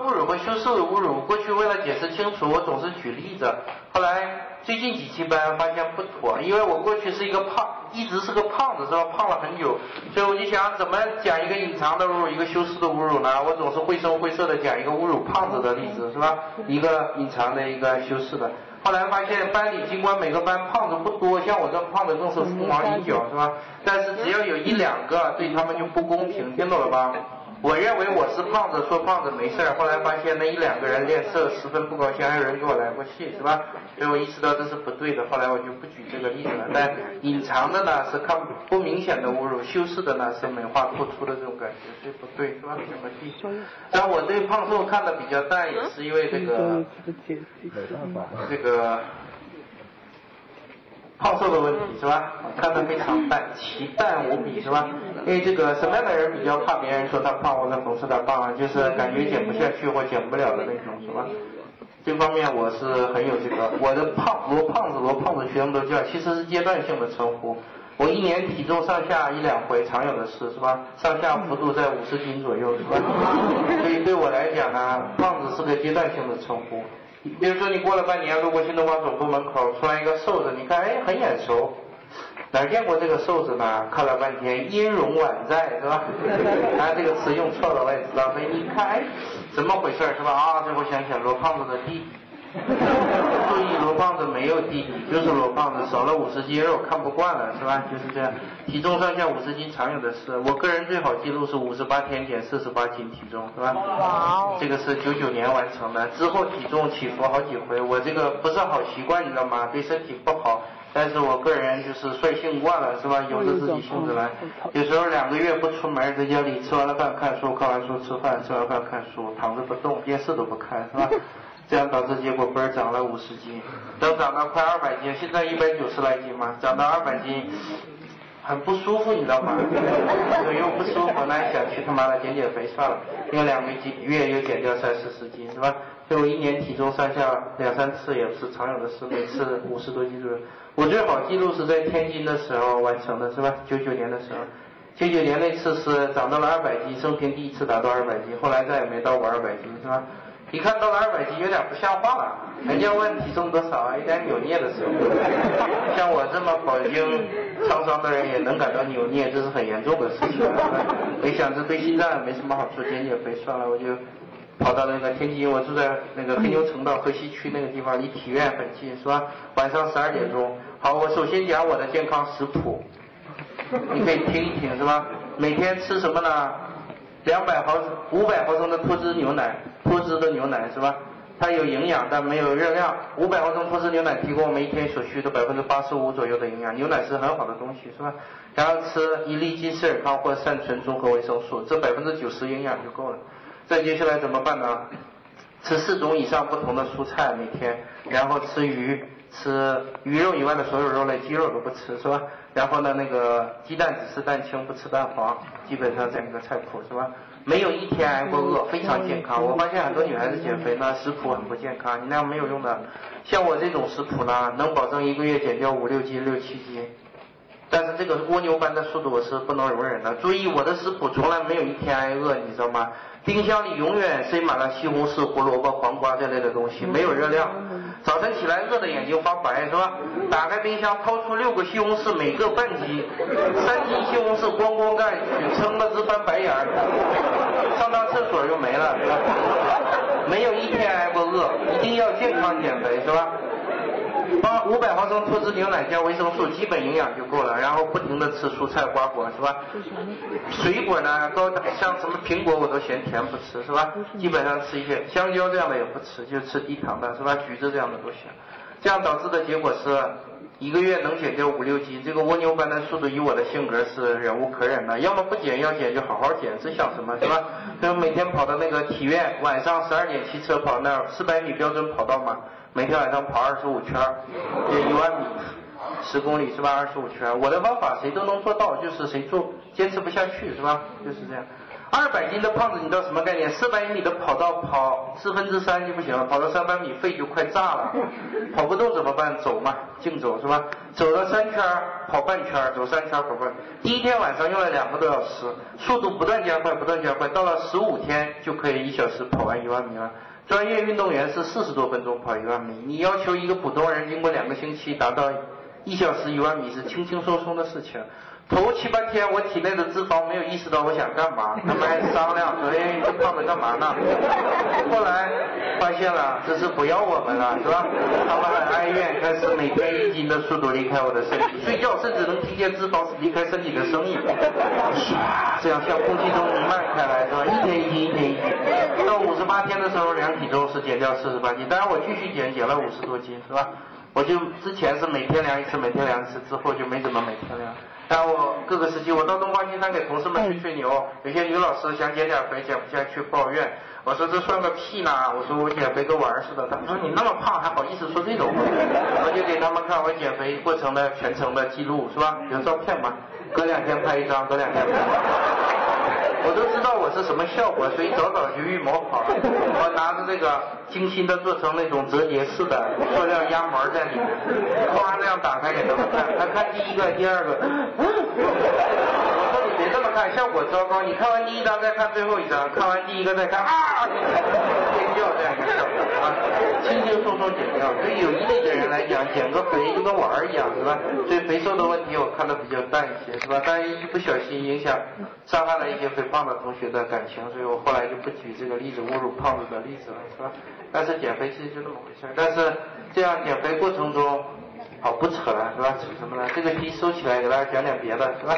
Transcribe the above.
侮辱和修饰的侮辱，过去为了解释清楚，我总是举例子。后来最近几期班发现不妥，因为我过去是一个胖，一直是个胖子，是吧？胖了很久，所以我就想怎么讲一个隐藏的侮辱，一个修饰的侮辱呢？我总是绘声绘色的讲一个侮辱胖子的例子，是吧？一个隐藏的，一个修饰的。后来发现班里尽管每个班胖子不多，像我这胖子更是凤毛麟角，是吧？但是只要有一两个，对他们就不公平，听懂了吧？我认为我是胖子，说胖子没事儿。后来发现那一两个人脸色十分不高兴，还有人给我来过信，是吧？所以我意识到这是不对的。后来我就不举这个例子了。但隐藏的呢是看不明显的侮辱，修饰的呢是美化突出的这种感觉，所以不对，是吧？怎么地？但我对胖瘦看的比较淡，也是因为这个这个。胖瘦的问题是吧？看得非常淡，奇淡无比是吧？因为这个什么样的人比较怕别人说他胖或者讽刺他胖啊？就是感觉减不下去或减不了的那种是吧？这方面我是很有这个，我的胖罗胖子罗胖子学生都叫，其实是阶段性的称呼。我一年体重上下一两回常有的事是吧？上下幅度在五十斤左右是吧？所以对我来讲呢，胖子是个阶段性的称呼。比如说你过了半年，路过新东方总部门口，出来一个瘦子，你看，哎，很眼熟，哪见过这个瘦子呢？看了半天，音容宛在，是吧？啊，这个词用错了，我也知道。所以你看，哎，怎么回事，是吧？啊，最后想想，罗胖子的弟。注意，罗胖子没有弟弟，就是罗胖子少了五十斤肉，看不惯了，是吧？就是这样，体重上下五十斤常有的事。我个人最好记录是五十八天减四十八斤体重，是吧？哇这个是九九年完成的，之后体重起伏好几回。我这个不是好习惯，你知道吗？对身体不好。但是我个人就是率性惯了，是吧？由着自己性子来。有时候两个月不出门，在家里吃完了饭看书，看完书吃饭，吃完饭看书，躺着不动，电视都不看，是吧？这样导致结果不是长了五十斤，等长到快二百斤，现在一百九十来斤嘛，长到二百斤，很不舒服，你知道吗？又不舒服，那想去他妈的减减肥算了，用两个月又减掉三四十斤，是吧？所以我一年体重上下两三次也是常有的事，每次五十多斤左右。我最好记录是在天津的时候完成的，是吧？九九年的时候，九九年那次是长到了二百斤，生平第一次达到二百斤，后来再也没到过二百斤，是吧？一看到了二百斤，有点不像话了。人家问体重多少啊？有点扭捏的时候。像我这么饱经沧桑的人也能感到扭捏，这是很严重的事情。没想着对心脏也没什么好处，减减肥算了，我就跑到那个天津，我住在那个黑牛城道河西区那个地方，离体院很近，是吧？晚上十二点钟，好，我首先讲我的健康食谱，你可以听一听，是吧？每天吃什么呢？两百毫升、五百毫升的脱脂牛奶，脱脂的牛奶是吧？它有营养，但没有热量。五百毫升脱脂牛奶提供我们一天所需的百分之八十五左右的营养。牛奶是很好的东西，是吧？然后吃一粒金丝尔康或善存综合维生素，这百分之九十营养就够了。再接下来怎么办呢？吃四种以上不同的蔬菜每天，然后吃鱼。吃鱼肉以外的所有肉类，鸡肉都不吃，是吧？然后呢，那个鸡蛋只吃蛋清，不吃蛋黄，基本上这样一个菜谱，是吧？没有一天挨过饿，非常健康。我发现很多女孩子减肥呢，食谱很不健康，你那样没有用的。像我这种食谱呢，能保证一个月减掉五六斤、六七斤。但是这个蜗牛般的速度我是不能容忍的。注意，我的食谱从来没有一天挨饿，你知道吗？冰箱里永远塞满了西红柿、胡萝卜、黄瓜这类的东西，没有热量。早晨起来饿的眼睛发白，是吧？打开冰箱，掏出六个西红柿，每个半斤，三斤西红柿咣咣干去，撑的直翻白眼儿。上趟厕所就没了，是吧？没有一天挨过饿，一定要健康减肥，是吧？八五百毫升脱脂牛奶加维生素，基本营养就够了。然后不停的吃蔬菜瓜果，是吧？水果呢，高像什么苹果我都嫌甜不吃，是吧？基本上吃一些香蕉这样的也不吃，就吃低糖的，是吧？橘子这样的都行。这样导致的结果是一个月能减掉五六斤。这个蜗牛般的速度，以我的性格是忍无可忍的。要么不减，要减就好好减，只想什么，是吧？就每天跑到那个体院，晚上十二点骑车跑那儿四百米标准跑道嘛。每天晚上跑二十五圈，也一万米，十公里是吧？二十五圈，我的方法谁都能做到，就是谁做坚持不下去是吧？就是这样。二百斤的胖子，你知道什么概念？四百米的跑道跑四分之三就不行了，跑到三百米肺就快炸了。跑不动怎么办？走嘛，竞走是吧？走了三圈，跑半圈，走三圈跑半。第一天晚上用了两个多小时，速度不断加快，不断加快，到了十五天就可以一小时跑完一万米了。专业运动员是四十多分钟跑一万米，你要求一个普通人经过两个星期达到一小时一万米是轻轻松松的事情。头七八天，我体内的脂肪没有意识到我想干嘛，他们还商量昨天这胖子干嘛呢？后来发现了，这是不要我们了，是吧？他们很哀怨，开始每天一斤的速度离开我的身体，睡觉甚至能听见脂肪离开身体的声音，唰，这样像空气中弥漫开来，是吧？一天一斤，一天一斤，到五十八天的时候量体重是减掉四十八斤，当然我继续减，减了五十多斤，是吧？我就之前是每天量一次，每天量一次，之后就没怎么每天量。然后我各个时期，我到东方经常给同事们吹吹牛。有些女老师想减点肥，减不下去抱怨。我说这算个屁呢！我说我减肥跟玩似的。他们说你那么胖还好意思说这种话？我就给他们看我减肥过程的全程的记录，是吧？有照片吗？隔两天拍一张，隔两天拍。我都知道我是什么效果，所以早早就预谋好了。我拿着这个精心的做成那种折叠式的塑料压膜在里面，哗这样打开给他们看。他看第一个、第二个，我说你别这么看，效果糟糕。你看完第一张再看最后一张，看完第一个再看啊，尖叫这样一个效果啊，都减掉。对有毅力的人来讲，减个肥就跟玩儿一样，是吧？对肥瘦的问题我看的比较淡一些，是吧？但一不小心影响、伤害了一些肥。胖的同学的感情，所以我后来就不举这个例子侮辱胖子的例子了，是吧？但是减肥其实就那么回事儿但是这样减肥过程中，好不扯了，是吧？扯什么呢？这个题收起来，给大家讲点别的，是吧？